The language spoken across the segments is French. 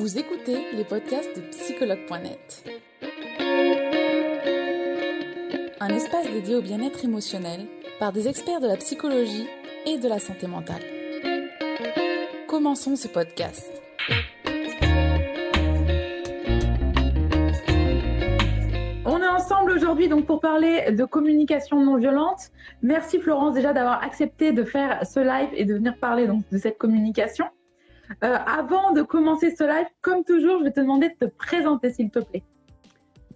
Vous écoutez les podcasts de psychologue.net. Un espace dédié au bien-être émotionnel par des experts de la psychologie et de la santé mentale. Commençons ce podcast. On est ensemble aujourd'hui donc pour parler de communication non violente. Merci Florence déjà d'avoir accepté de faire ce live et de venir parler donc de cette communication. Euh, avant de commencer ce live, comme toujours, je vais te demander de te présenter s'il te plaît.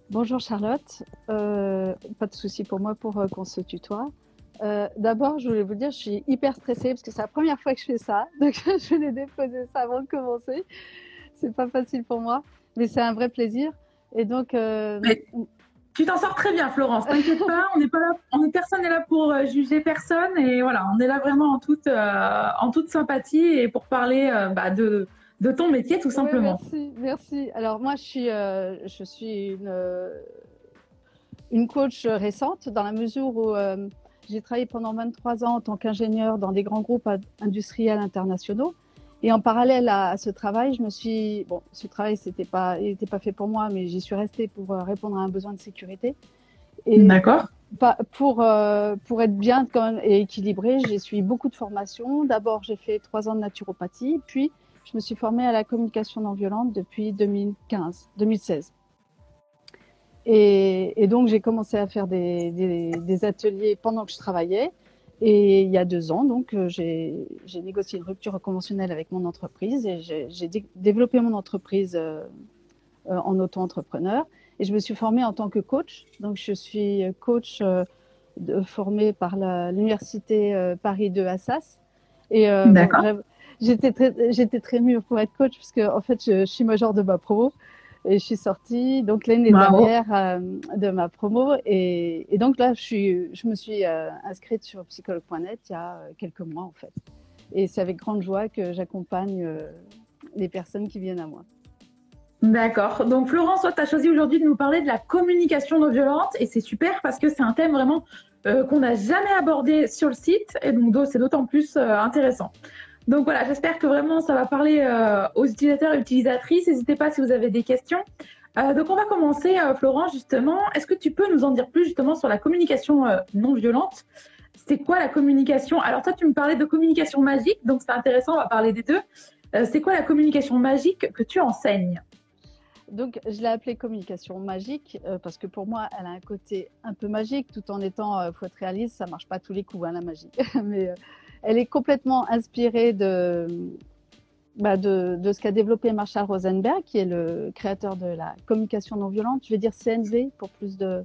Bonjour Charlotte, euh, pas de souci pour moi pour euh, qu'on se tutoie. D'abord, je voulais vous dire, je suis hyper stressée parce que c'est la première fois que je fais ça, donc je voulais déposer ça avant de commencer. C'est pas facile pour moi, mais c'est un vrai plaisir. Et donc, tu t'en sors très bien, Florence. T'inquiète pas, on n'est pas là, on est personne n'est là pour euh, juger personne et voilà, on est là vraiment en toute, euh, en toute sympathie et pour parler euh, bah, de, de ton métier tout simplement. merci, merci. Alors moi, je suis, euh, je suis une, une coach récente dans la mesure où j'ai travaillé pendant 23 ans en tant qu'ingénieur dans des grands groupes industriels internationaux. Et en parallèle à, ce travail, je me suis bon, ce travail c'était pas, il n'était pas fait pour moi, mais j'y suis restée pour euh, répondre à un besoin de sécurité. D'accord. pour euh, pour être bien quand même et équilibrée, j'ai suivi beaucoup de formations. D'abord, j'ai fait trois ans de naturopathie, puis je me suis formée à la communication non violente depuis 2015, 2016. Et, et donc, j'ai commencé à faire des, des, des ateliers pendant que je travaillais. Et il y a deux ans, donc, euh, j'ai négocié une rupture conventionnelle avec mon entreprise et j'ai j'ai dé- développé mon entreprise euh, euh, en auto-entrepreneur. Et je me suis formée en tant que coach. Donc, je suis coach euh, de- formée par l'université euh, Paris 2 Assas. Et euh, bon, j'étais très, j'étais très mûre pour être coach parce que en fait, je, je suis major de ma promo et je suis sortie donc l'année dernière euh, de ma promo et, et donc là, je suis, je me suis euh, inscrite sur psychologue.net il y a euh, quelques mois en fait. Et c'est avec grande joie que j'accompagne euh, les personnes qui viennent à moi. D'accord. Donc Florence, toi, tu as choisi aujourd'hui de nous parler de la communication non violente et c'est super parce que c'est un thème vraiment qu'on n'a jamais abordé sur le site et donc d'o- c'est d'autant plus intéressant. Donc voilà, j'espère que vraiment ça va parler euh, aux utilisateurs et utilisatrices. N'hésitez pas si vous avez des questions. Euh, donc on va commencer, euh, Florence, justement. Est-ce que tu peux nous en dire plus justement sur la communication euh, non violente? C'est quoi la communication? Alors toi, tu me parlais de communication magique, donc c'est intéressant, on va parler des deux. C'est quoi la communication magique que tu enseignes? Donc, je l'ai appelée communication magique parce que pour moi, elle a un côté un peu magique, tout en étant, euh, faut être réaliste, ça marche pas tous les coups, hein, la magie. Mais elle est complètement inspirée de, bah, de, de ce qu'a développé Marshall Rosenberg, qui est le créateur de la communication non violente. Je vais dire CNV pour plus de,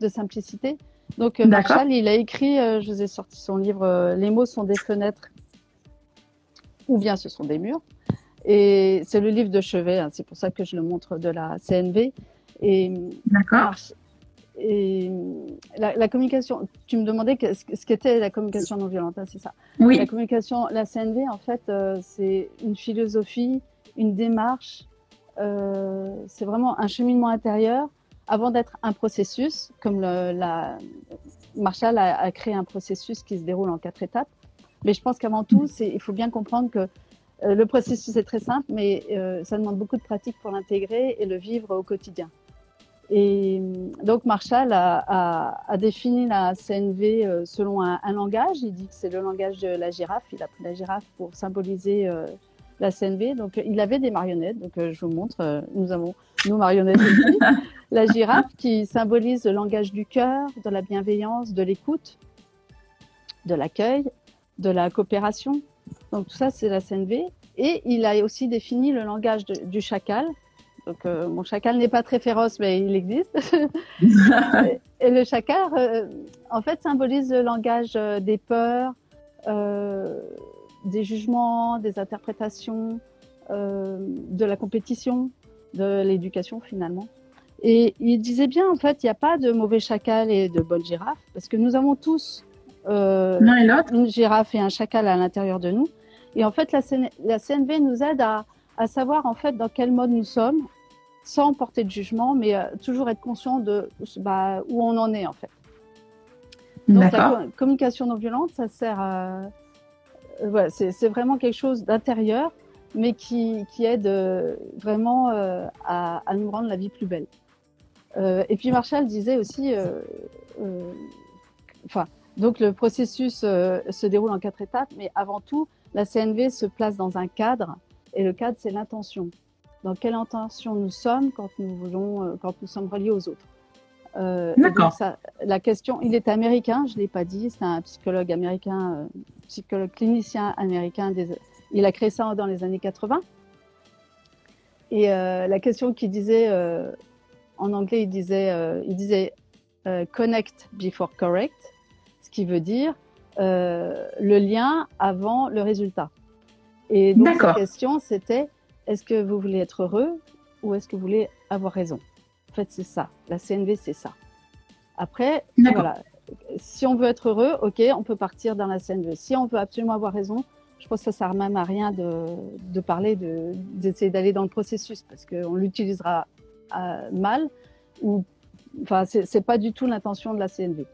de simplicité. Donc, euh. Marshall, il a écrit, euh, je vous ai sorti son livre, euh, Les mots sont des fenêtres ou bien ce sont des murs. Et c'est le livre de chevet, hein, c'est pour ça que je le montre de la CNV. Et, D'accord. Et la, la communication, tu me demandais que- ce qu'était la communication non violente, hein, c'est ça? Oui. La communication, la CNV, en fait, euh, c'est une philosophie, une démarche, euh, c'est vraiment un cheminement intérieur avant d'être un processus, comme le, la, Marshall a, a créé un processus qui se déroule en quatre étapes. Mais je pense qu'avant tout, il faut bien comprendre que euh, le processus est très simple, mais euh, ça demande beaucoup de pratique pour l'intégrer et le vivre au quotidien. Et euh, donc Marshall a, a, a défini la CNV euh, selon un, un langage. Il dit que c'est le langage de la girafe. Il a pris la girafe pour symboliser euh, la CNV. Donc il avait des marionnettes. Donc euh, je vous montre. euh, nous avons nos marionnettes ici. la girafe qui symbolise le langage du cœur, de la bienveillance, de l'écoute, de l'accueil, de la coopération. Donc tout ça c'est la CNV. Et il a aussi défini le langage de- du chacal. Donc euh, mon chacal n'est pas très féroce, mais il existe. Et le chacal, euh, en fait, symbolise le langage euh, des peurs, des jugements, des interprétations, de la compétition, de l'éducation finalement. Et il disait bien, en fait, il n'y a pas de mauvais chacal et de bonne girafe, parce que nous avons tous euh, et une girafe et un chacal à l'intérieur de nous. Et en fait, la, CN- la CNV nous aide à, à savoir en fait dans quel mode nous sommes, sans porter de jugement, mais euh, toujours être conscient de bah, où on en est en fait. Donc la communication non violente, ça sert à... euh, voilà, c'est vraiment quelque chose d'intérieur mais qui, qui aide euh, vraiment à, à, nous rendre la vie plus belle. Euh, et puis Marshall disait aussi, enfin, donc le processus se déroule en quatre étapes, mais avant tout, la CNV se place dans un cadre, et le cadre, c'est l'intention. Dans quelle intention nous sommes quand nous voulons, quand nous sommes reliés aux autres. Euh, D'accord. La question, il est américain, je l'ai pas dit, c'est un psychologue américain, euh, psychologue clinicien américain. Des, il a créé ça dans les années 80. Et euh, la question qu'il disait euh, en anglais, il disait, euh, il disait connect before correct, ce qui veut dire le lien avant le résultat. Et donc la question, c'était est-ce que vous voulez être heureux ou est-ce que vous voulez avoir raison? En fait, c'est ça. La CNV, c'est ça. Après, voilà. Si on veut être heureux, ok, on peut partir dans la CNV. Si on veut absolument avoir raison, je pense que ça sert même à rien de, de parler, d'essayer d'aller dans le processus parce qu'on l'utilisera euh, mal ou, enfin, c'est pas du tout l'intention de la CNV.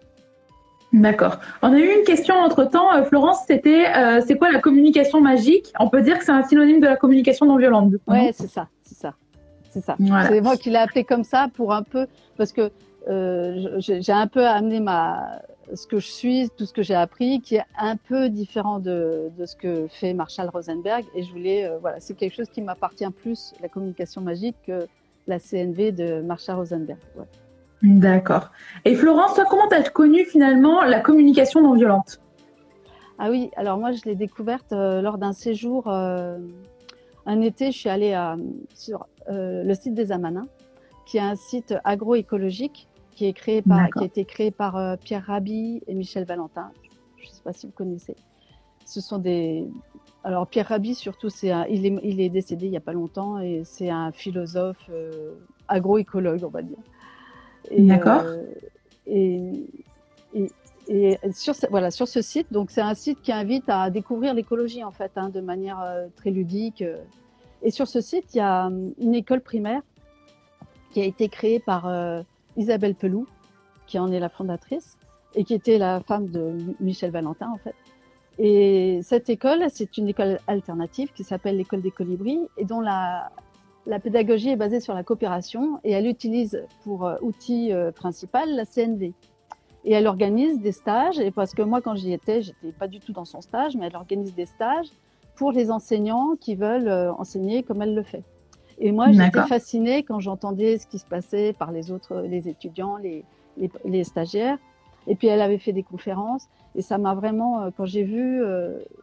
D'accord. On a eu une question entre temps, euh, Florence, c'était euh, c'est quoi la communication magique? On peut dire que c'est un synonyme de la communication non violente. Oui, c'est ça, c'est ça c'est ça. C'est moi qui l'ai appelé comme ça pour un peu, parce que euh, j'ai un peu amené ma, ce que je suis, tout ce que j'ai appris, qui est un peu différent de, de, ce que fait Marshall Rosenberg. Et je voulais, euh, voilà, c'est quelque chose qui m'appartient plus, la communication magique, que la CNV de Marshall Rosenberg. D'accord. Et Florence, toi, comment as-tu connu finalement la communication non violente? Ah oui, alors moi, je l'ai découverte euh, lors d'un séjour. un été, je suis allée à, sur euh, le site des Amanins, qui est un site agroécologique qui, est créé par, qui a été créé par euh, Pierre Rabhi et Michel Valentin. Je ne sais pas si vous connaissez. Ce sont des. Alors, Pierre Rabhi, surtout, c'est il, est, il est décédé il n'y a pas longtemps et c'est un philosophe euh, agroécologue, on va dire. D'accord. et, et, et, sur, ce, voilà, sur ce site, donc c'est un site qui invite à découvrir l'écologie en fait, hein, de manière très ludique. Et sur ce site, il y a hum, une école primaire qui a été créée par euh, Isabelle Pelou, qui en est la fondatrice, et qui était la femme de Michel Valentin, en fait. Et cette école, c'est une école alternative qui s'appelle l'école des colibris, et dont la, la pédagogie est basée sur la coopération, et elle utilise pour euh, outil euh, principal la CNV. Et elle organise des stages, et parce que moi, quand j'y étais, j'étais pas du tout dans son stage, mais elle organise des stages pour les enseignants qui veulent euh, enseigner comme elle le fait. Et moi, j'étais fascinée quand j'entendais ce qui se passait par les autres, les étudiants, les, les, stagiaires. Et puis, elle avait fait des conférences. Et ça m'a vraiment, quand j'ai vu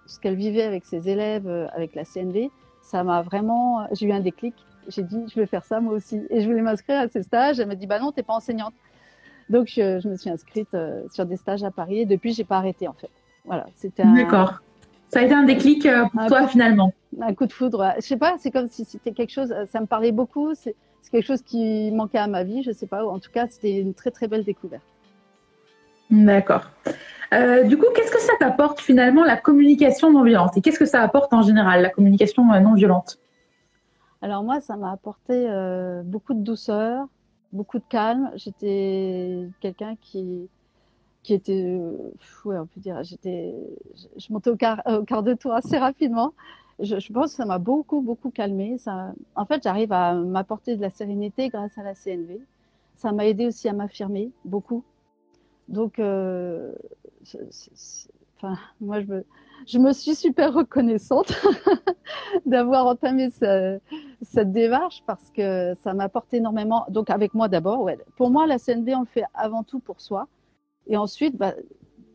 ce qu'elle vivait avec ses élèves, avec la CNV, ça m'a vraiment, j'ai eu un déclic. J'ai dit, je vais faire ça moi aussi. Et je voulais m'inscrire à ces stages. Elle m'a dit, bah non, t'es pas enseignante. Donc, je, je, me suis inscrite sur des stages à Paris. Et depuis, j'ai pas arrêté, en fait. Voilà. C'était un, D'accord. Ça a été un déclic euh, pour toi finalement. Un coup de foudre. Je sais pas, c'est comme si c'était quelque chose. Ça me parlait beaucoup. C'est quelque chose qui manquait à ma vie. Je sais pas. En tout cas, c'était une très très belle découverte. D'accord. Euh, du coup, qu'est-ce que ça t'apporte finalement la communication non violente? Et qu'est-ce que ça apporte en général la communication euh, non violente? Alors moi, ça m'a apporté beaucoup de douceur, beaucoup de calme. J'étais quelqu'un qui qui était, euh, on peut dire, j'étais, je, montais au quart, au quart de tour assez rapidement. Je, pense que ça m'a beaucoup, beaucoup calmé. En fait, j'arrive à m'apporter de la sérénité grâce à la CNV. Ça m'a aidé aussi à m'affirmer beaucoup. Donc, euh, enfin, moi, je me, je me suis super reconnaissante d'avoir entamé ce, cette démarche parce que ça m'apporte énormément. Donc, avec moi d'abord, ouais. Pour moi, la CNV, on le fait avant tout pour soi. Et ensuite, bah, de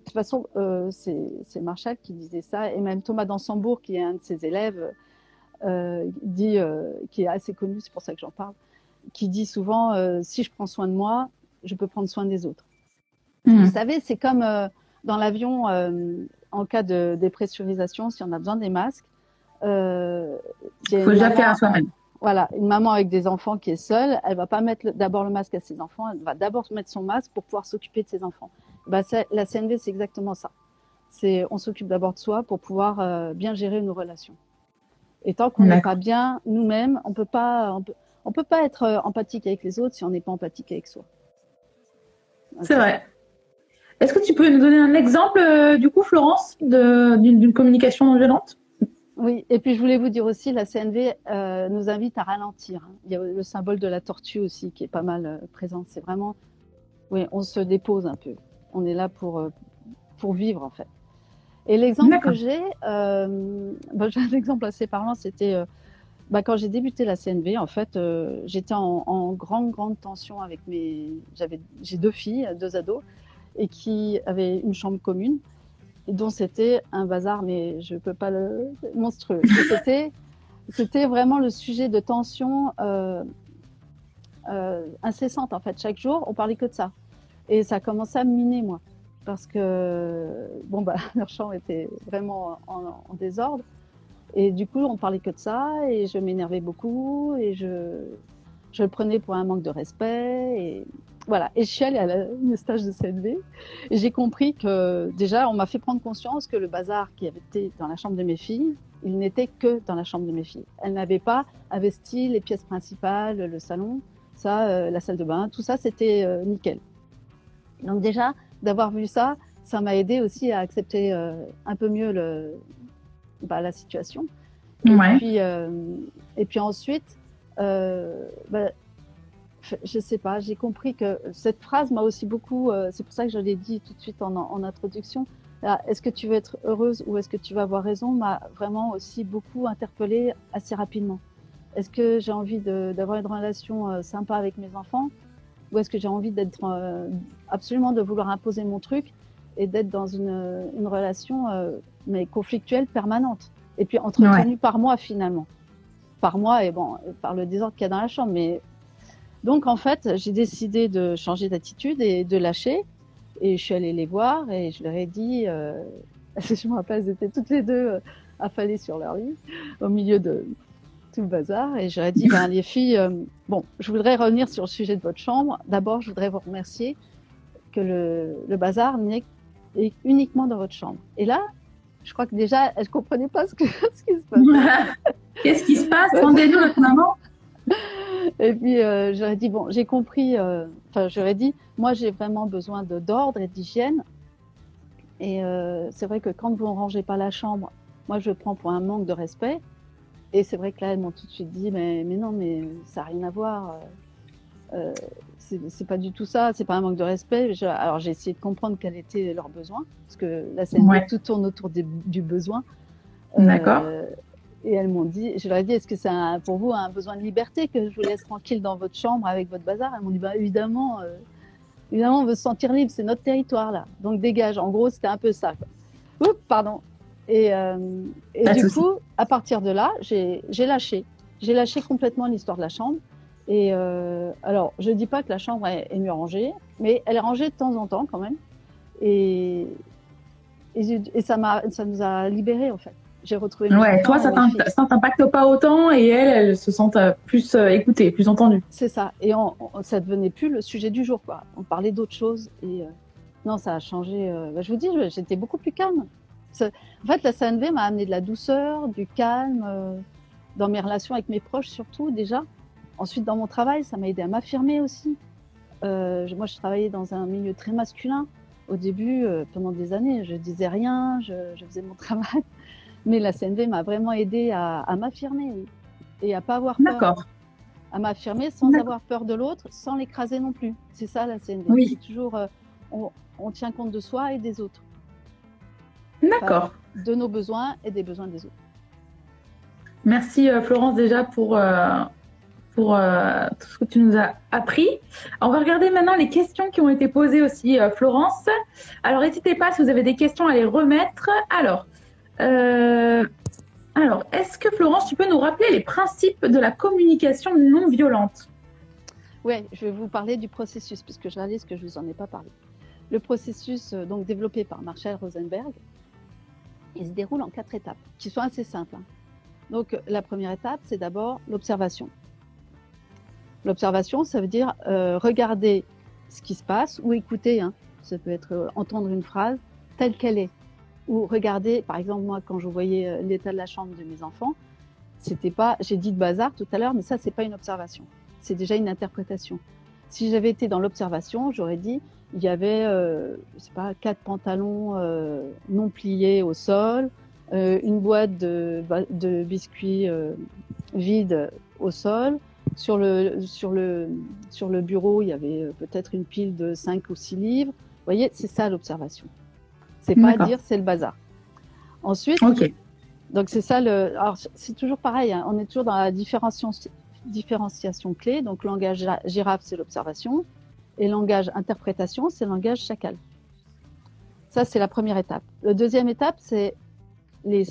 toute façon, euh, c'est Marshall qui disait ça, et même Thomas Dansembourg, qui est un de ses élèves, euh, dit, euh, qui est assez connu, c'est pour ça que j'en parle, qui dit souvent si je prends soin de moi, je peux prendre soin des autres. Mmh. Vous savez, c'est comme dans l'avion, en cas de dépressurisation, si on a besoin des masques. Il faut déjà faire à soi-même. Voilà, une maman avec des enfants qui est seule, elle va pas mettre d'abord le masque à ses enfants, elle va d'abord mettre son masque pour pouvoir s'occuper de ses enfants. Bah, la CNV, c'est exactement ça. C'est on s'occupe d'abord de soi pour pouvoir euh, bien gérer nos relations. Et tant qu'on n'est pas bien nous-mêmes, on peut pas, on peut, on peut pas être euh, empathique avec les autres si on n'est pas empathique avec soi. C'est vrai. Est-ce que tu peux nous donner un exemple, euh, du coup, Florence, d'une communication non violente? Oui, et puis je voulais vous dire aussi, la CNV euh, nous invite à ralentir. Hein. Il y a le symbole de la tortue aussi qui est pas mal euh, présent. C'est vraiment, oui, on se dépose un peu. On est là pour, pour vivre en fait. Et l'exemple que j'ai, euh, bah, j'ai un exemple assez parlant, c'était bah, quand j'ai débuté la CNV, en fait, j'étais en, en, grande, grande tension avec mes... J'avais, j'ai deux filles, deux ados, et qui avaient une chambre commune et dont c'était un bazar, mais je ne peux pas le monstrueux. C'était, vraiment le sujet de tension euh, euh, incessante en fait. Chaque jour, on parlait que de ça, et ça commençait à me miner moi, parce que bon bah leur chambre était vraiment en, en, désordre, et du coup on parlait que de ça, et je m'énervais beaucoup, et je je le prenais pour un manque de respect, et voilà. Et je suis allée à la, une stage de CNV et j'ai compris que déjà, on m'a fait prendre conscience que le bazar qui avait été dans la chambre de mes filles, il n'était que dans la chambre de mes filles. Elles n'avaient pas investi les pièces principales, le salon, ça, euh, la salle de bain, tout ça, c'était euh, nickel. Donc déjà, d'avoir vu ça, ça m'a aidé aussi à accepter euh, un peu mieux le, bah, la situation. Et, Ouais. puis, et puis ensuite, bah, je sais pas, j'ai compris que cette phrase m'a aussi beaucoup, euh, c'est pour ça que je l'ai dit tout de suite en, en introduction, là, est-ce que tu veux être heureuse ou est-ce que tu vas avoir raison, m'a vraiment aussi beaucoup interpellée assez rapidement. Est-ce que j'ai envie d'avoir une relation euh, sympa avec mes enfants ou est-ce que j'ai envie d'être euh, absolument de vouloir imposer mon truc et d'être dans une, une relation euh, mais conflictuelle permanente et puis entretenue par moi finalement. Par moi et bon par le désordre qu'il y a dans la chambre mais donc en fait j'ai décidé de changer d'attitude et de lâcher. Et je suis allée les voir et je leur ai dit euh, je me rappelle elles étaient toutes les deux euh, affalées sur leur lit au milieu de tout le bazar. Et ai dit ben les filles euh, bon je voudrais revenir sur le sujet de votre chambre. D'abord je voudrais vous remercier que le, le bazar n'est est uniquement dans votre chambre. Et là je crois que déjà elles comprenaient pas ce, que, ce qui se passe Qu'est-ce qui se passe? Rendez-nous notre maman. Et puis euh, j'aurais dit bon, j'ai compris. euh, Enfin, j'aurais dit, moi j'ai vraiment besoin de d'ordre et d'hygiène. Et euh, c'est vrai que quand vous ne rangez pas la chambre, moi je prends pour un manque de respect. Et c'est vrai que là elles m'ont tout de suite dit, mais mais non, mais ça n'a rien à voir. c'est c'est pas du tout ça. C'est pas un manque de respect. Je- alors j'ai essayé de comprendre quels étaient leurs besoins, parce que la scène Ouais. tout tourne autour des- du besoin. D'accord. Et elles m'ont dit, je leur ai dit, est-ce que c'est un- pour vous un besoin de liberté que je vous laisse tranquille dans votre chambre avec votre bazar? Elles m'ont dit, bah, évidemment, euh, évidemment, on veut se sentir libre, c'est notre territoire là, donc dégage. En gros, c'était un peu ça. quoi. Oups, pardon. Et, euh, et du coup, à partir de là, j'ai j'ai lâché. J'ai lâché complètement l'histoire de la chambre. Et euh, alors, je dis pas que la chambre est, est mieux rangée, mais elle est rangée de temps en temps quand même. Et, et, et ça, m'a, ça nous a libérés en fait. J'ai retrouvé. Ouais, toi, ça t'impacte pas autant et elles, elles se sentent euh, plus euh, écoutées, plus entendues. C'est ça. Et on, on- ça devenait plus le sujet du jour, quoi. On parlait d'autre chose. Et euh, non, ça a changé. euh, bah, je vous dis, j'étais beaucoup plus calme. En fait, la CNV m'a amené de la douceur, du calme euh, dans mes relations avec mes proches, surtout déjà. Ensuite, dans mon travail, ça m'a aidé à m'affirmer aussi. Moi, je travaillais dans un milieu très masculin. Au début, pendant des années, je disais rien, je, je faisais mon travail. Mais la CNV m'a vraiment aidé à, à m'affirmer et à pas avoir peur D'accord. à m'affirmer sans avoir peur de l'autre, sans l'écraser non plus. C'est ça la CNV. Oui. C'est toujours, euh, on, on tient compte de soi et des autres, D'accord. de nos besoins et des besoins des autres. Merci euh, Florence déjà pour, euh, pour tout ce que tu nous as appris. On va regarder maintenant les questions qui ont été posées aussi, Florence. Alors n'hésitez pas si vous avez des questions à les remettre. Alors, euh, alors est-ce que Florence, tu peux nous rappeler les principes de la communication non violente? Ouais, je vais vous parler du processus puisque je réalise que je vous en ai pas parlé. Le processus euh, donc développé par Marshall Rosenberg, il se déroule en quatre étapes qui sont assez simples. hein. Donc la première étape, c'est d'abord l'observation. L'observation, ça veut dire euh, regarder ce qui se passe ou écouter. hein. Ça peut être entendre une phrase telle qu'elle est ou regarder. Par exemple, moi, quand je voyais euh, l'état de la chambre de mes enfants, c'était pas. J'ai dit de bazar tout à l'heure, mais ça, c'est pas une observation c'est déjà une interprétation. Si j'avais été dans l'observation, j'aurais dit il y avait, euh, je sais pas, quatre pantalons euh, non pliés au sol, euh, une boîte de, de biscuits euh, vide au sol. Sur le, sur, le, sur le bureau, il y avait euh, peut-être une pile de 5 ou 6 livres. Vous voyez, c'est ça l'observation. C'est pas dire c'est le bazar. Ensuite, donc c'est ça le. Alors c'est toujours pareil, hein. on est toujours dans la différenciation, différenciation clé. Donc langage girafe, c'est l'observation. Et langage interprétation, c'est langage chacal. Ça, c'est la première étape. La deuxième étape, c'est les,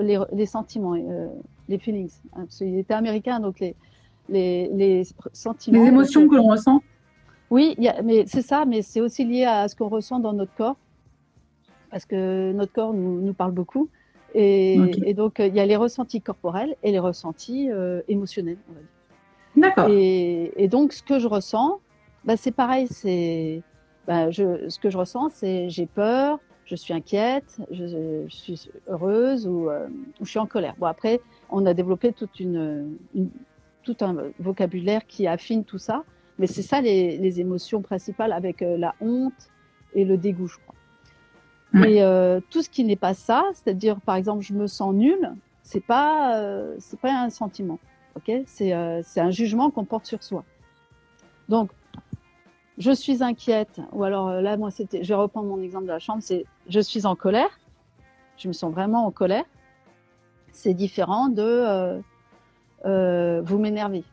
les, les, sentiments, euh, les feelings. Hein, il était américain, donc les, les, les sentiments. Les émotions que l'on ressent. Oui, y a, mais c'est ça, mais c'est aussi lié à ce qu'on ressent dans notre corps, parce que notre corps nous, nous parle beaucoup. Et, et donc, il y a les ressentis corporels et les ressentis euh, émotionnels. D'accord. Et, et, donc, ce que je ressens, bah, c'est pareil. C'est, bah, je, ce que je ressens, c'est j'ai peur, je suis inquiète, je, je suis heureuse ou, euh, ou, je suis en colère. Bon, après, on a développé toute une, une, tout un vocabulaire qui affine tout ça. Mais c'est ça les, les, émotions principales avec euh, la honte et le dégoût, je crois. Mais euh, tout ce qui n'est pas ça, c'est-à-dire par exemple je me sens nul, c'est pas euh, c'est pas un sentiment, ok? C'est euh, c'est un jugement qu'on porte sur soi. Donc je suis inquiète, ou alors euh, là moi c'était, je vais reprendre mon exemple de la chambre, c'est je suis en colère, je me sens vraiment en colère. C'est différent de euh, euh, vous m'énervez.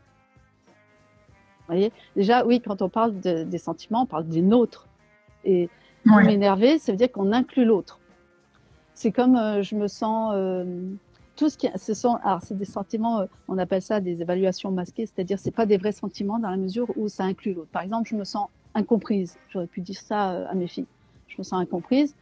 Vous voyez? Déjà oui quand on parle de, des sentiments, on parle des nôtres et Ouais. M'énerver, ça veut dire qu'on inclut l'autre. C'est comme euh, je me sens euh, tout ce qui, ce sont, alors c'est des sentiments, euh, on appelle ça des évaluations masquées, c'est-à-dire c'est pas des vrais sentiments dans la mesure où ça inclut l'autre. Par exemple, je me sens incomprise. J'aurais pu dire ça euh, à mes filles. Je me sens incomprise.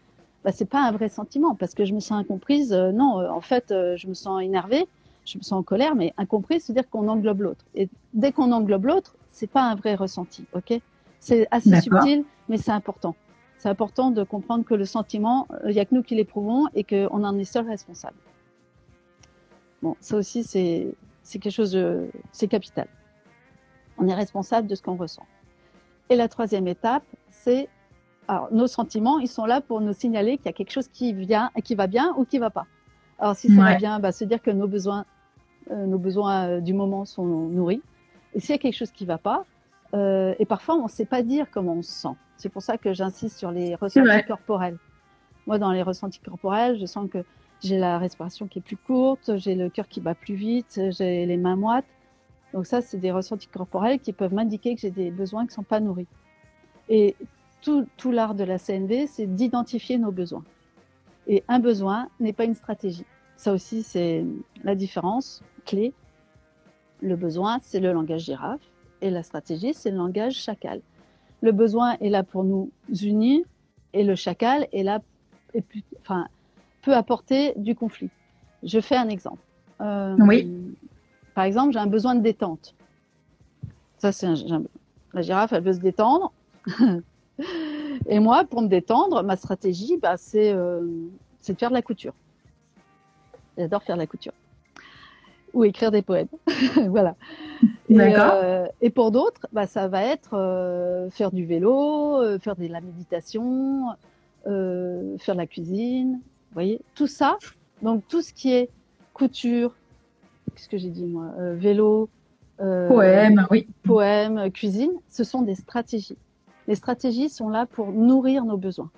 Bah, c'est pas un vrai sentiment parce que je me sens incomprise. Non, en fait, je me sens énervée, je me sens en colère, mais incomprise, c'est-à-dire qu'on englobe l'autre. Et dès qu'on englobe l'autre, c'est pas un vrai ressenti, ok? C'est assez subtil, mais c'est important c'est important de comprendre que le sentiment, il n'y a que nous qui l'éprouvons et qu'on en est seul responsable. Bon, ça aussi, c'est quelque chose de, c'est capital. On est responsable de ce qu'on ressent. Et la troisième étape, c'est, alors, nos sentiments, ils sont là pour nous signaler qu'il y a quelque chose qui vient, qui va bien ou qui va pas. Alors, si ça ouais. va bien, bah, se dire que nos besoins, euh, nos besoins euh, du moment sont nourris. Et s'il y a quelque chose qui va pas, euh, et parfois, on ne sait pas dire comment on se sent. C'est pour ça que j'insiste sur les ressentis corporels. Moi, dans les ressentis corporels, je sens que j'ai la respiration qui est plus courte, j'ai le cœur qui bat plus vite, j'ai les mains moites. Donc ça, c'est des ressentis corporels qui peuvent m'indiquer que j'ai des besoins qui ne sont pas nourris. Et tout, tout l'art de la CNV, c'est d'identifier nos besoins. Et un besoin n'est pas une stratégie. Ça aussi, c'est la différence clé. Le besoin, c'est le langage girafe et la stratégie, c'est le langage chacal. Le besoin est là pour nous unir et le chacal est là, et enfin, peut apporter du conflit. Je fais un exemple. Euh, oui. Par exemple, j'ai un besoin de détente. Ça, c'est la girafe, elle veut se détendre. et moi, pour me détendre, ma stratégie, bah, c'est euh, de faire de la couture. J'adore faire de la couture ou écrire des poèmes. voilà. Et, euh, et, pour d'autres, bah, ça va être euh, faire du vélo, euh, faire de la méditation, faire de la cuisine. Vous voyez, tout ça. Donc tout ce qui est couture, qu'est-ce que j'ai dit moi, vélo, poème, oui, poème, cuisine, ce sont des stratégies. Les stratégies sont là pour nourrir nos besoins.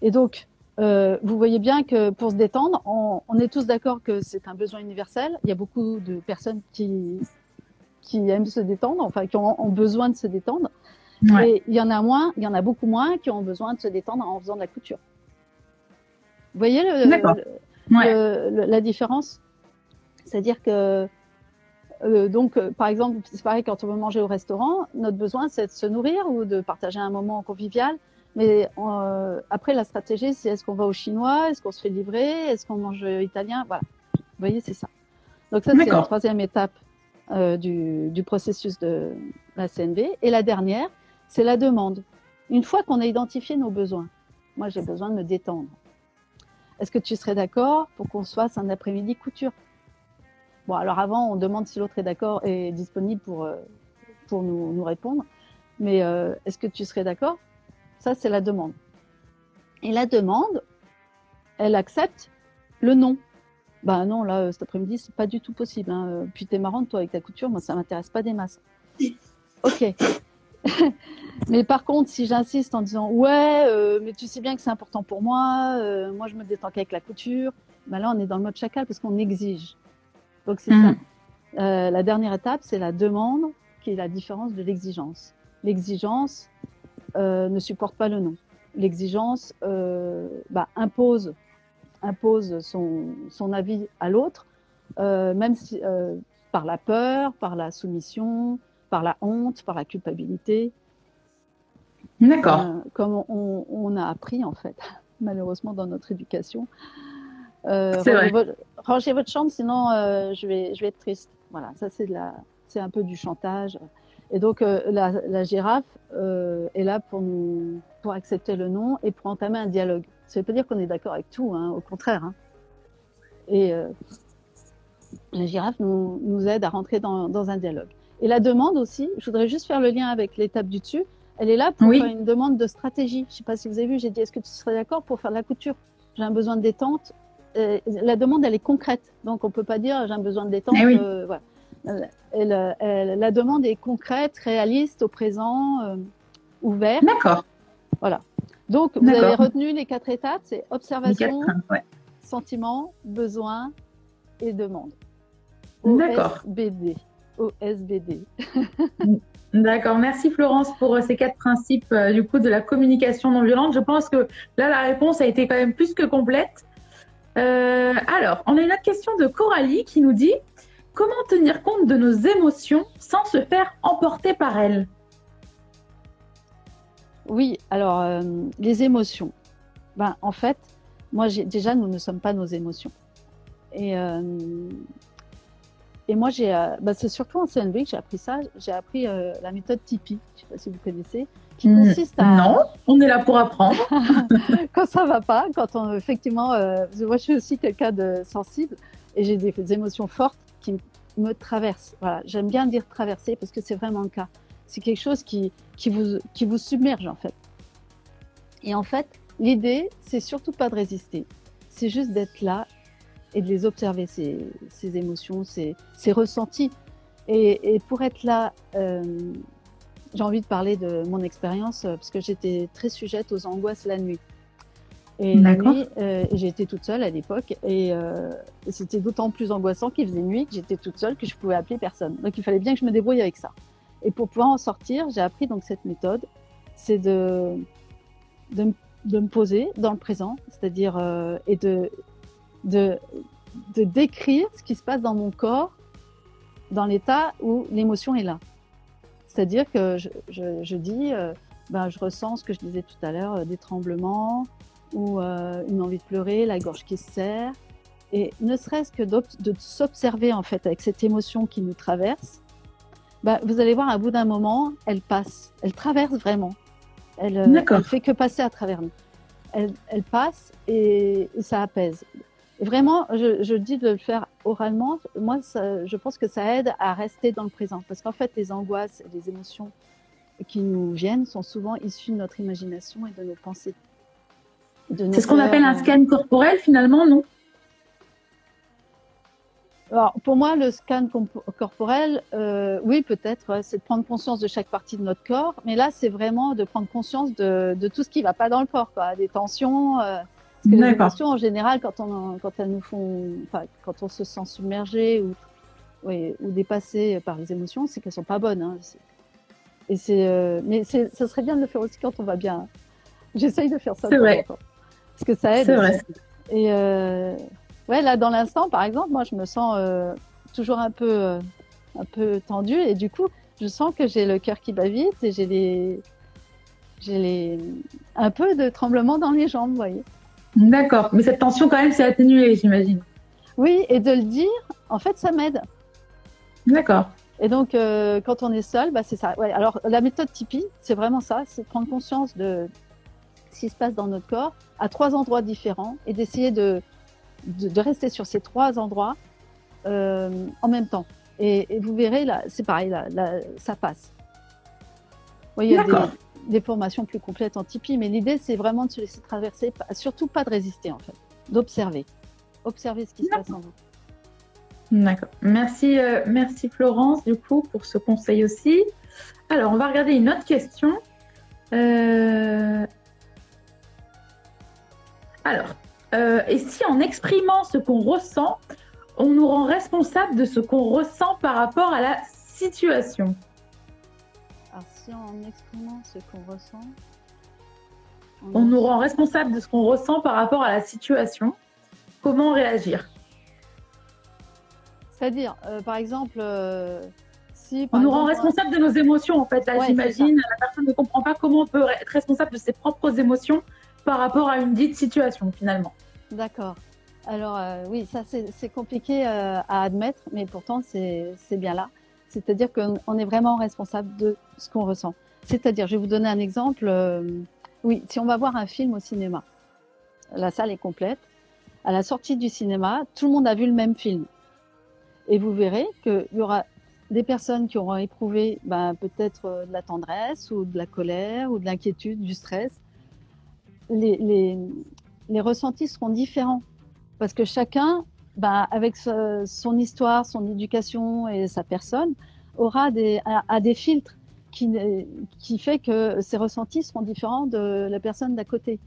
Et donc, euh, vous voyez bien que pour se détendre, on, on est tous d'accord que c'est un besoin universel. Il y a beaucoup de personnes qui, qui aiment se détendre, enfin qui ont, ont besoin de se détendre. Ouais. Et il y en a moins, il y en a beaucoup moins qui ont besoin de se détendre en faisant de la couture. Vous voyez le, le, ouais. le, la différence? C'est-à-dire que euh, donc, euh, par exemple, c'est pareil quand on veut manger au restaurant, notre besoin c'est de se nourrir ou de partager un moment convivial. Mais euh, après, la stratégie, c'est est-ce qu'on va au chinois, est-ce qu'on se fait livrer, est-ce qu'on mange italien? Voilà. Vous voyez, c'est ça. Donc ça, c'est la troisième étape euh, du, du, processus de la CNV. Et la dernière, c'est la demande. Une fois qu'on a identifié nos besoins, moi j'ai besoin de me détendre. Est-ce que tu serais d'accord pour qu'on se fasse un après-midi couture? Bon, alors avant, on demande si l'autre est d'accord et disponible pour, euh, pour nous, nous répondre. Mais euh, est-ce que tu serais d'accord ça, c'est la demande. Et la demande, elle accepte le non. Bah non, là, cet après-midi, c'est pas du tout possible. Hein. Puis t'es marrante, toi, avec ta couture, moi, ça m'intéresse pas des masses. Ok. mais par contre, si j'insiste en disant ouais, euh, mais tu sais bien que c'est important pour moi, euh, moi je me détends qu'avec la couture, bah là on est dans le mode chacal parce qu'on exige. Donc c'est Mm. ça. Euh, la dernière étape, c'est la demande, qui est la différence de l'exigence. L'exigence euh, ne supporte pas le non. L'exigence euh, bah, impose, impose son, son avis à l'autre, euh, même si, par la peur, par la soumission, par la honte, par la culpabilité, D'accord. comme on, on a appris en fait, malheureusement dans notre éducation. C'est rangez, vrai. votre, rangez votre chambre, sinon je, vais, je vais être triste. Voilà, ça c'est de la, c'est un peu du chantage. Et donc euh, la, la girafe euh, est là pour nous, pour accepter le non et pour entamer un dialogue. Ça veut pas dire qu'on est d'accord avec tout, hein, au contraire. Hein. Et euh, la girafe nous, nous aide à rentrer dans, dans un dialogue. Et la demande aussi, je voudrais juste faire le lien avec l'étape du dessus. Elle est là pour Oui. faire une demande de stratégie. Je sais pas si vous avez vu, j'ai dit est-ce que tu serais d'accord pour faire de la couture? J'ai un besoin de détente. Euh, la demande, elle est concrète. Donc on peut pas dire j'ai un besoin de détente. Eh oui. euh, voilà. Elle- elle- la demande est concrète, réaliste, au présent, euh, ouvert. D'accord. Donc vous avez retenu les quatre étapes, c'est observation, quatre, ouais. sentiment, besoin et demande. D'accord. OSBD. OSBD. D'accord, merci Florence pour euh, ces quatre principes euh, du coup de la communication non violente. Je pense que là la réponse a été quand même plus que complète. Euh, alors, on a une autre question de Coralie qui nous dit comment tenir compte de nos émotions sans se faire emporter par elles Oui, alors euh, les émotions. Ben, en fait, moi déjà nous ne sommes pas nos émotions. Et euh, et moi j'ai euh, ben, c'est surtout en CNV que j'ai appris ça. J'ai appris la méthode Tipeee. Je sais pas si vous connaissez, qui Hmm, consiste à Non, on est là pour apprendre. quand ça va pas, quand on effectivement, euh, moi je suis aussi quelqu'un de sensible et j'ai des, des émotions fortes qui me traversent. Voilà, j'aime bien dire traverser parce que c'est vraiment le cas. C'est quelque chose qui qui vous qui vous submerge en fait. Et en fait, l'idée c'est surtout pas de résister, c'est juste d'être là et de les observer ces, ces émotions, ces, ces ressentis. Et, et pour être là, euh, j'ai envie de parler de mon expérience euh, parce que j'étais très sujette aux angoisses la nuit. Et la nuit, euh, j'étais toute seule à l'époque et euh, c'était d'autant plus angoissant qu'il faisait nuit que j'étais toute seule que je pouvais appeler personne. Donc il fallait bien que je me débrouille avec ça. Et pour pouvoir en sortir, j'ai appris donc cette méthode, c'est de, de, me poser dans le présent, c'est-à-dire euh, et de, de de décrire ce qui se passe dans mon corps dans l'état où l'émotion est là. C'est-à-dire que je, je, je dis, ben, je ressens ce que je disais tout à l'heure, des tremblements ou euh, une envie de pleurer, la gorge qui se serre. Et ne serait-ce que de s'observer en fait avec cette émotion qui nous traverse, ben, vous allez voir, à bout d'un moment, elle passe, elle traverse vraiment. Elle, euh, D'accord. elle fait que passer à travers nous. Elle, elle passe et, et ça apaise. Et vraiment, je, je dis de le faire oralement. Moi, ça, je pense que ça aide à rester dans le présent. Parce qu'en fait, les angoisses et les émotions qui nous viennent sont souvent issues de notre imagination et de nos pensées. C'est ce qu'on appelle un euh. scan corporel finalement, non? Alors, pour moi, le scan corporel, euh, oui, peut-être, ouais, c'est de prendre conscience de chaque partie de notre corps. Mais là, c'est vraiment de prendre conscience de, de tout ce qui va pas dans le corps, quoi. Des tensions. euh, parce que les émotions, en général, quand, on, quand elles nous font, enfin, quand on se sent submergé ou, oui, ou dépassé par les émotions, c'est qu'elles sont pas bonnes. Hein. Et c'est, euh, mais ça serait bien de le faire aussi quand on va bien. J'essaye de faire ça. C'est vrai. temps. Parce que ça aide. C'est vrai. aussi. Et euh, ouais, là, dans l'instant, par exemple, moi, je me sens euh, toujours un peu, euh, un peu tendue et du coup, je sens que j'ai le cœur qui bat vite et j'ai les, j'ai les, un peu de tremblement dans les jambes, vous voyez. D'accord. Mais cette tension quand même s'est atténuée, j'imagine. Oui, et de le dire, en fait, ça m'aide. D'accord. Et donc, euh, quand on est seul, bah, c'est ça. Ouais, alors, la méthode Tipeee, c'est vraiment ça, c'est prendre conscience de ce qui se passe dans notre corps à trois endroits différents et d'essayer de, de, de rester sur ces trois endroits euh, en même temps. Et, et vous verrez, là, c'est pareil, là, là, ça passe. Oui, il y a des, formations plus complètes en Tipeee, mais l'idée, c'est vraiment de se laisser traverser, surtout pas de résister, en fait. d'observer. Observer ce qui se passe en vous. D'accord. Merci, euh, merci Florence, du coup, pour ce conseil aussi. Alors, on va regarder une autre question. Euh, alors, euh, et si en exprimant ce qu'on ressent, on nous rend responsable de ce qu'on ressent par rapport à la situation Alors, si en exprimant ce qu'on ressent, on nous rend responsable de ce qu'on ressent par rapport à la situation, comment réagir? C'est-à-dire, euh, par exemple, euh, si. on nous rend responsable de nos émotions, en fait. Là, j'imagine, la personne ne comprend pas comment on peut être responsable de ses propres émotions par rapport à une dite situation, finalement. D'accord. Alors euh, oui, ça c'est compliqué euh, à admettre, mais pourtant c'est bien là. C'est-à-dire qu'on est vraiment responsable de ce qu'on ressent. C'est-à-dire, je vais vous donner un exemple. Euh, oui, si on va voir un film au cinéma, la salle est complète. À la sortie du cinéma, tout le monde a vu le même film. Et vous verrez qu'il y aura des personnes qui auront éprouvé ben, peut-être de la tendresse ou de la colère ou de l'inquiétude, du stress. Les, les, les ressentis seront différents parce que chacun, bah, avec son histoire, son éducation et sa personne, aura des, a, des filtres qui, qui fait que ses ressentis seront différents de la personne d'à côté.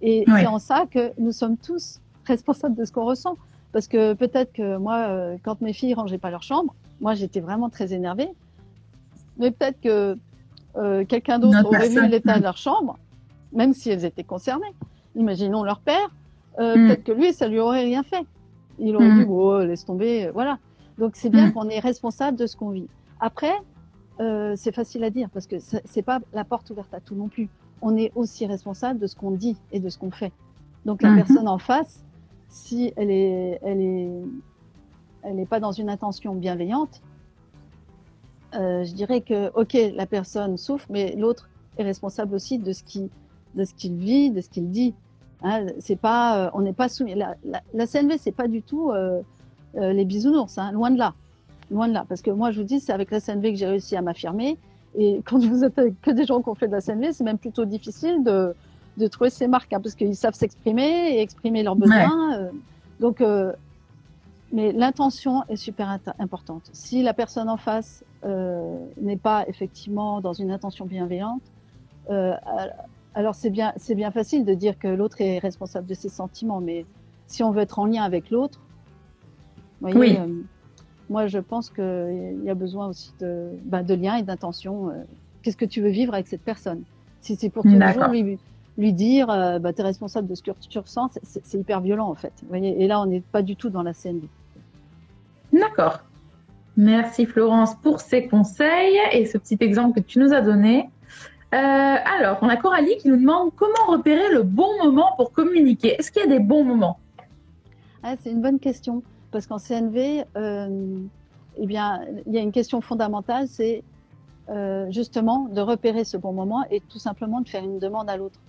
Et c'est en ça que nous sommes tous responsables de ce qu'on ressent. Parce que peut-être que moi, euh, quand mes filles rangeaient pas leur chambre, moi j'étais vraiment très énervée. Mais peut-être que euh, quelqu'un d'autre aurait vu l'état de leur chambre, même si elles étaient concernées imaginons leur père, euh, mm. peut-être que lui, ça lui aurait rien fait. Il aurait mm. dit, oh, laisse tomber, euh, voilà. Donc c'est bien mm. qu'on est responsable de ce qu'on vit. Après, euh, c'est facile à dire parce que c'est pas la porte ouverte à tout non plus. On est aussi responsable de ce qu'on dit et de ce qu'on fait. Donc la mm-hmm. personne en face, si elle est, elle est, elle n'est pas dans une intention bienveillante, je dirais que ok, la personne souffre, mais l'autre est responsable aussi de ce qui, de ce qu'il vit, de ce qu'il dit. Hein, c'est pas, euh, on n'est pas soumis. La, la, la CNV, c'est pas du tout euh, euh, les bisounours, hein, loin de là, loin de là. Parce que moi, je vous dis, c'est avec la CNV que j'ai réussi à m'affirmer. Et quand vous êtes avec que des gens qui ont fait de la CNV, c'est même plutôt difficile de, de trouver ces marques, hein, parce qu'ils savent s'exprimer et exprimer leurs besoins. donc, mais l'intention est super importante. Si la personne en face n'est pas effectivement dans une intention bienveillante, alors c'est bien, c'est bien facile de dire que l'autre est responsable de ses sentiments, mais si on veut être en lien avec l'autre, oui. Euh, moi je pense qu'il y a besoin aussi de, bah, de lien et d'intention. Euh, qu'est-ce que tu veux vivre avec cette personne? Si c'est pour toujours lui, lui dire, euh, bah, tu es responsable de ce que tu ressens, c'est hyper violent en fait. voyez et là on n'est pas du tout dans la scène. D'accord. Merci Florence pour ces conseils et ce petit exemple que tu nous as donné. Euh, alors, on a Coralie qui nous demande comment repérer le bon moment pour communiquer. Est-ce qu'il y a des bons moments? Ah, C'est une bonne question parce qu'en CNV, euh, eh bien, il y a une question fondamentale, c'est euh, justement de repérer ce bon moment et tout simplement de faire une demande à l'autre.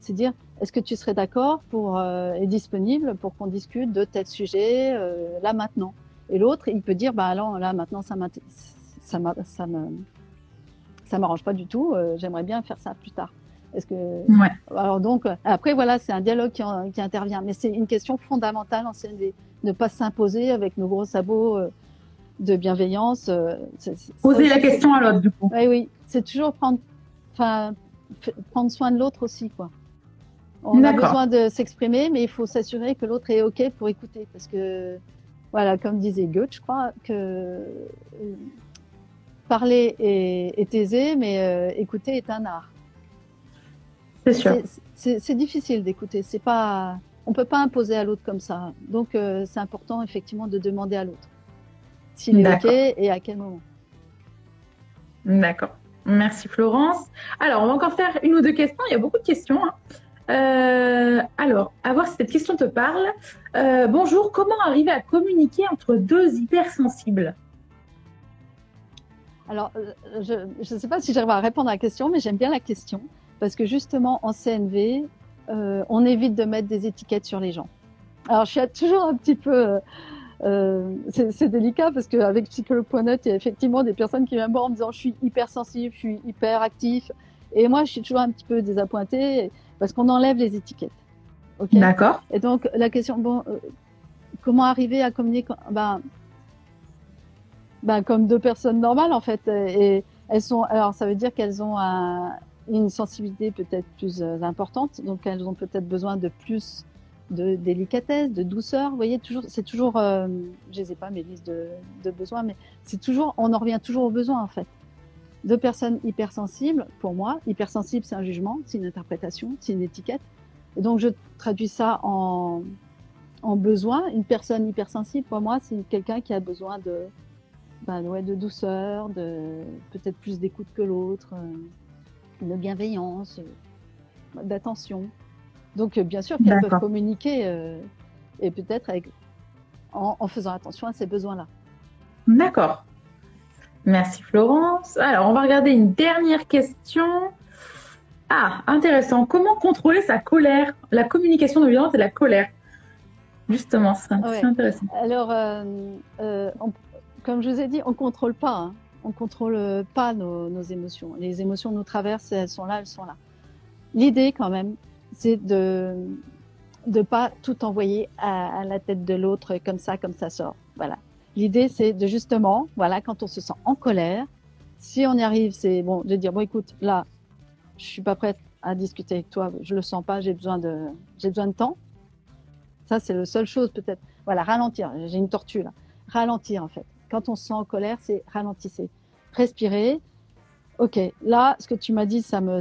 C'est dire, est-ce que tu serais d'accord pour et disponible pour qu'on discute de tel sujet là maintenant? Et l'autre, il peut dire, bah alors là maintenant ça, ça, ça me ça m'arrange pas du tout. Euh, j'aimerais bien faire ça plus tard. Est-ce que ouais. alors donc après voilà c'est un dialogue qui, qui intervient mais c'est une question fondamentale en CNV ne pas s'imposer avec nos gros sabots euh, de bienveillance euh, poser la question à l'autre du coup oui oui c'est toujours prendre enfin prendre soin de l'autre aussi quoi on a besoin de s'exprimer mais il faut s'assurer que l'autre est ok pour écouter parce que voilà comme disait Goethe je crois que parler est, aisé, mais euh, écouter est un art. C'est sûr. C'est difficile d'écouter. C'est pas, on peut pas imposer à l'autre comme ça. Donc euh, c'est important effectivement de demander à l'autre s'il est ok et à quel moment. D'accord. Merci Florence. Alors on va encore faire une ou deux questions. Il y a beaucoup de questions. Hein. Euh, alors, à voir si cette question te parle. bonjour, comment arriver à communiquer entre deux hypersensibles? Alors, euh, je ne sais pas si j'arrive à répondre à la question, mais j'aime bien la question parce que justement en CNV, euh, on évite de mettre des étiquettes sur les gens. Alors, je suis toujours un petit peu. Euh, c'est délicat parce qu'avec psychologue.net, il y a effectivement des personnes qui viennent me voir en me disant je suis hyper sensible, je suis hyper actif. Et moi, je suis toujours un petit peu désappointée parce qu'on enlève les étiquettes. D'accord. Et donc, la question, bon, euh, comment arriver à communiquer ben, ben, comme deux personnes normales, en fait. Et elles sont, alors, ça veut dire qu'elles ont une sensibilité peut-être plus euh, importante, donc elles ont peut-être besoin de plus de délicatesse, de douceur. Vous voyez, toujours, c'est toujours, euh, je ne sais pas mes listes de, de besoins, mais c'est toujours, on en revient toujours aux besoins, en fait. Deux personnes hypersensibles, pour moi, hypersensible, c'est un jugement, c'est une interprétation, c'est une étiquette. Et donc, je traduis ça en, en besoin. Une personne hypersensible, pour moi, c'est quelqu'un qui a besoin de, ben, ouais, de douceur, de peut-être plus d'écoute que l'autre, euh, de bienveillance, euh, d'attention. Donc, euh, bien sûr qu'elles peuvent communiquer euh, et peut-être en, en, faisant attention à ces besoins-là. D'accord. Merci Florence. Alors, on va regarder une dernière question. Ah, intéressant. Comment contrôler sa colère? La communication non violente et la colère. Justement, c'est ouais. intéressant. Alors, euh, euh, on, comme je vous ai dit, on ne contrôle pas. Hein. On ne contrôle pas nos, émotions. Les émotions nous traversent, elles sont là, elles sont là. L'idée, quand même, c'est de ne pas tout envoyer à, à la tête de l'autre comme ça, comme ça sort. Voilà. L'idée, c'est de justement, voilà, quand on se sent en colère, si on y arrive, c'est bon de dire bon, écoute, là, je suis pas prête à discuter avec toi, je le sens pas, j'ai besoin de, j'ai besoin de temps. Ça, c'est la seule chose peut-être. Voilà, ralentir. J'ai une tortue là. Ralentir en fait. Quand on se sent en colère, c'est ralentissez, respirer. Ok, là, ce que tu m'as dit, ça me.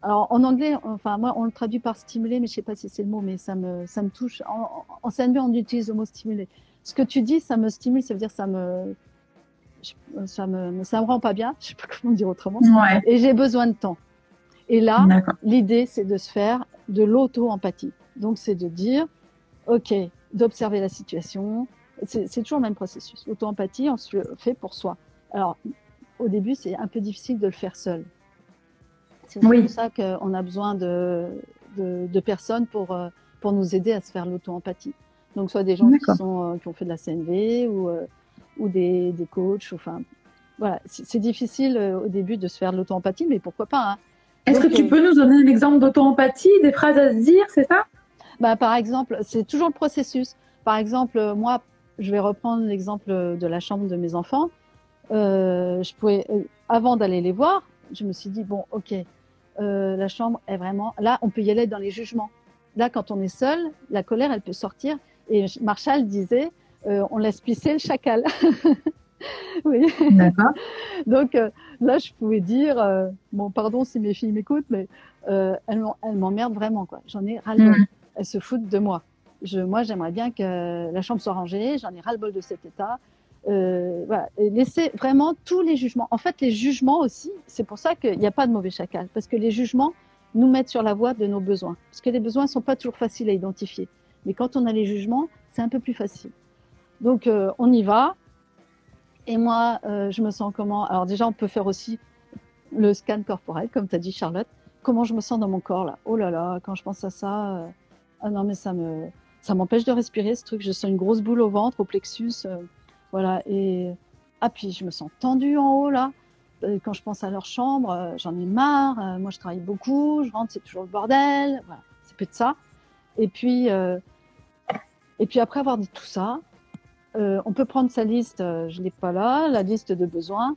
Alors en anglais, enfin moi, on le traduit par stimuler, mais je sais pas si c'est le mot, mais ça me, ça me touche. En, en CNB, on utilise le mot stimuler. Ce que tu dis, ça me stimule, ça veut dire ça me, ça me, ça me rend pas bien. Je sais pas comment dire autrement. Ouais. Et j'ai besoin de temps. Et là, l'idée, c'est de se faire de l'auto-empathie. Donc, c'est de dire, OK, d'observer la situation. C'est toujours le même processus. L'auto-empathie, on se le fait pour soi. Alors, au début, c'est un peu difficile de le faire seul. C'est oui. pour ça qu'on a besoin de, de, de, personnes pour, pour nous aider à se faire l'auto-empathie. Donc, soit des gens qui, sont, qui ont fait de la CNV ou, ou des, des coachs. Enfin, voilà, c'est difficile au début de se faire l'auto-empathie, mais pourquoi pas hein. Est-ce que tu peux nous donner un exemple d'auto-empathie, des phrases à se dire, c'est ça? Bah, Par exemple, c'est toujours le processus. Par exemple, moi, je vais reprendre l'exemple de la chambre de mes enfants. Euh, je pouvais, euh, avant d'aller les voir, je me suis dit, bon, ok, euh, la chambre est vraiment... Là, on peut y aller dans les jugements. Là, quand on est seul, la colère, elle peut sortir. Et Marshall disait, euh, on laisse pisser le chacal. oui. D'accord. Donc euh, là, je pouvais dire, euh, bon, pardon si mes filles m'écoutent, mais euh, elles, m'emmerdent vraiment, quoi. J'en ai ras-le-bol. Mmh. Elles se foutent de moi. Moi, j'aimerais bien que la chambre soit rangée. J'en ai ras-le-bol de cet état. Euh, voilà. Et vraiment tous les jugements. En fait, les jugements aussi, c'est pour ça qu'il n'y a pas de mauvais chacal, parce que les jugements nous mettent sur la voie de nos besoins. Parce que les besoins ne sont pas toujours faciles à identifier. Mais quand on a les jugements, c'est un peu plus facile. Donc, euh, on y va. Et moi, euh, je me sens comment? Alors déjà, on peut faire aussi le scan corporel, comme tu as dit Charlotte. Comment je me sens dans mon corps là? Oh là là, quand je pense à ça, euh... ah non mais ça me, ça m'empêche de respirer ce truc. Je sens une grosse boule au ventre, au plexus, euh... voilà. Et ah puis je me sens tendue en haut là. Quand je pense à leur chambre, euh, j'en ai marre. Euh, moi, je travaille beaucoup, je rentre, c'est toujours le bordel. Voilà, c'est peut-être ça. Et puis, euh, et puis après avoir dit tout ça, euh, on peut prendre sa liste, euh, je l'ai pas là, la liste de besoins.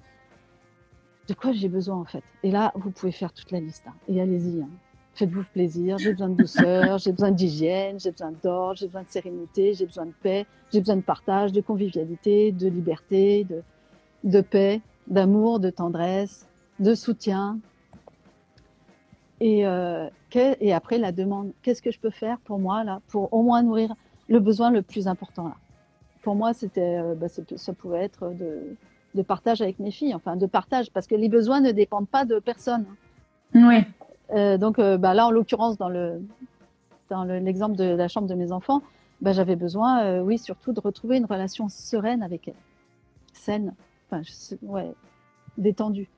De quoi j'ai besoin en fait? Et là, vous pouvez faire toute la liste. Hein. Et allez-y, hein. Faites-vous plaisir. J'ai besoin de douceur, j'ai besoin d'hygiène, j'ai besoin d'ordre, j'ai besoin de sérénité, j'ai besoin de paix, j'ai besoin de partage, de convivialité, de liberté, de, paix, d'amour, de tendresse, de soutien. Et, euh, et après la demande, qu'est-ce que je peux faire pour moi là, pour au moins nourrir le besoin le plus important là? Pour moi, c'était, euh, bah, ça pouvait être de, de, partage avec mes filles, enfin de partage, parce que les besoins ne dépendent pas de personne. Oui. Euh, donc euh, bah, là, en l'occurrence, dans le dans l'exemple de la chambre de mes enfants, bah, j'avais besoin, euh, oui, surtout de retrouver une relation sereine avec elle, saine, enfin, je, ouais, détendue.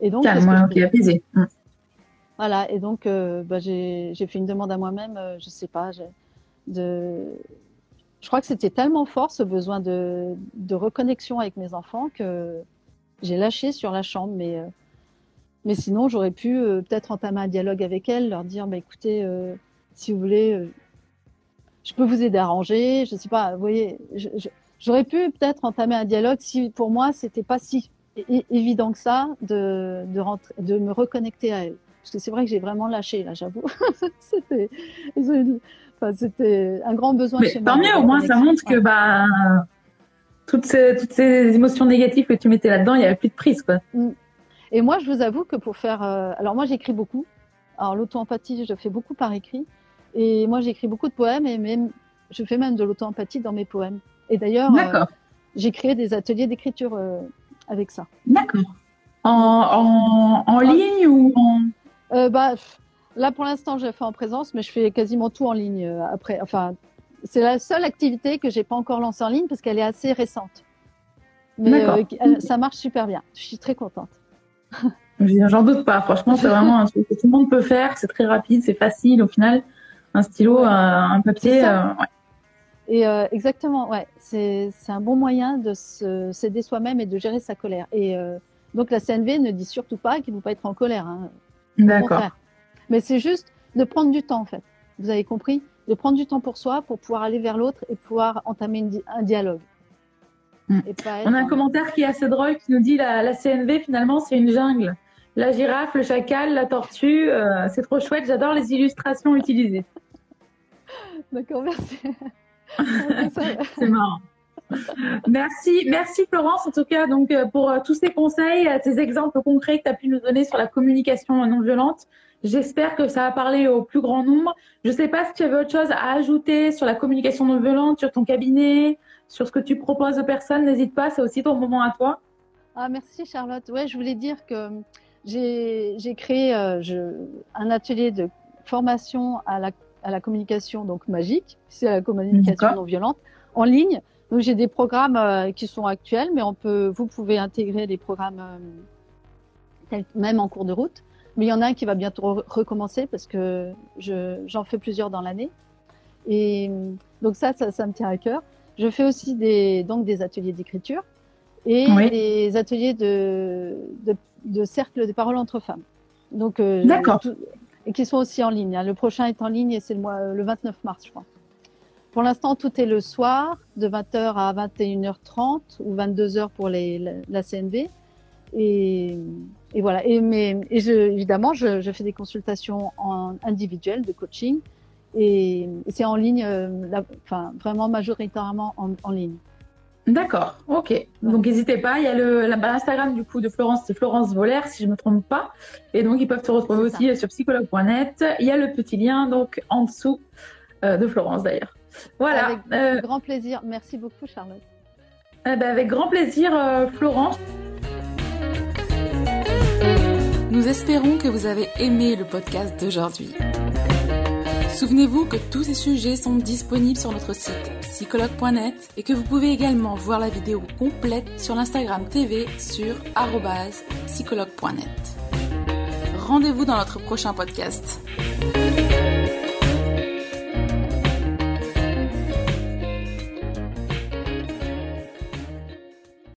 Et donc, okay, apaisé. Mm. Voilà, et donc euh, bah, j'ai fait une demande à moi-même, euh, je sais pas, de je crois que c'était tellement fort ce besoin de, de, reconnexion avec mes enfants que j'ai lâché sur la chambre. Mais, euh, mais sinon, j'aurais pu euh, peut-être entamer un dialogue avec elles, leur dire bah, écoutez, euh, si vous voulez, je peux vous aider à ranger. Je sais pas, vous voyez, j'aurais pu peut-être entamer un dialogue si pour moi c'était pas si évident que ça de, de, rentrer, de me reconnecter à elle. Parce que c'est vrai que j'ai vraiment lâché, là, j'avoue. c'était, enfin, c'était un grand besoin Mais chez tant mieux, au moins, ça montre que, bah, toutes ces, toutes ces émotions négatives que tu mettais là-dedans, il n'y avait plus de prise, quoi. Mm. Et moi, je vous avoue que pour faire, euh, alors moi, j'écris beaucoup. Alors, l'auto-empathie, je fais beaucoup par écrit. Et moi, j'écris beaucoup de poèmes et même, je fais même de l'auto-empathie dans mes poèmes. Et d'ailleurs, euh, j'ai créé des ateliers d'écriture euh, avec ça. D'accord. En, en, en ligne ou en... Euh, bah, là, pour l'instant, je fais en présence, mais je fais quasiment tout en ligne euh, après. Enfin, c'est la seule activité que j'ai pas encore lancée en ligne parce qu'elle est assez récente. Mais euh, ça marche super bien. Je suis très contente. J'en doute pas. Franchement, c'est vraiment un truc que tout le monde peut faire. C'est très rapide, c'est facile. Au final, un stylo, un papier. Ouais. Et exactement, ouais, c'est un bon moyen de s'aider soi-même et de gérer sa colère. Et donc la CNV ne dit surtout pas qu'il ne faut pas être en colère. Hein. D'accord. Mais c'est juste de prendre du temps, en fait. Vous avez compris? De prendre du temps pour soi, pour pouvoir aller vers l'autre et pouvoir entamer un dialogue. Hmm. On a un commentaire qui est assez drôle qui nous dit la, la CNV, finalement, c'est une jungle. La girafe, le chacal, la tortue, euh, c'est trop chouette. J'adore les illustrations utilisées. D'accord, merci. c'est marrant. merci, merci Florence en tout cas donc euh, pour euh, tous ces conseils, ces exemples concrets que tu as pu nous donner sur la communication non violente. J'espère que ça a parlé au plus grand nombre. Je ne sais pas si tu avais autre chose à ajouter sur la communication non violente, sur ton cabinet, sur ce que tu proposes aux personnes. N'hésite pas, c'est aussi ton moment à toi. Ah, merci Charlotte. Ouais, je voulais dire que j'ai créé un atelier de formation à la, à la communication donc magique, c'est la communication non violente en ligne donc j'ai des programmes euh, qui sont actuels, mais on peut, vous pouvez intégrer des programmes euh, même en cours de route. Mais il y en a un qui va bientôt recommencer parce que j'en fais plusieurs dans l'année. Et donc ça, ça, me tient à cœur. Je fais aussi des, donc des ateliers d'écriture et des ateliers de, de, de, cercle de parole entre femmes. Donc, euh, D'accord. Et qui sont aussi en ligne. Hein. Le prochain est en ligne et c'est le mois, le 29 mars, je crois. Pour l'instant, tout est le soir, de 20h à 21h30 ou 22h pour les, la, CNV. Et, et, voilà. Et, mais, et je, évidemment, je, je, fais des consultations en individuel de coaching. Et, c'est en ligne, euh, enfin, vraiment majoritairement en, en ligne. D'accord, ok. Donc n'hésitez pas, il y a le l'Instagram du coup de Florence, c'est Florence Volaire si je ne me trompe pas. Et donc ils peuvent se retrouver aussi sur psychologue.net. Il y a le petit lien donc en dessous euh, de Florence d'ailleurs. Voilà. Avec euh, grand plaisir. Merci beaucoup, Charlotte. Eh ben, avec grand plaisir, Florence. Nous espérons que vous avez aimé le podcast d'aujourd'hui. Souvenez-vous que tous ces sujets sont disponibles sur notre site psychologue.net et que vous pouvez également voir la vidéo complète sur l'Instagram TV sur psychologue.net. Rendez-vous dans notre prochain podcast.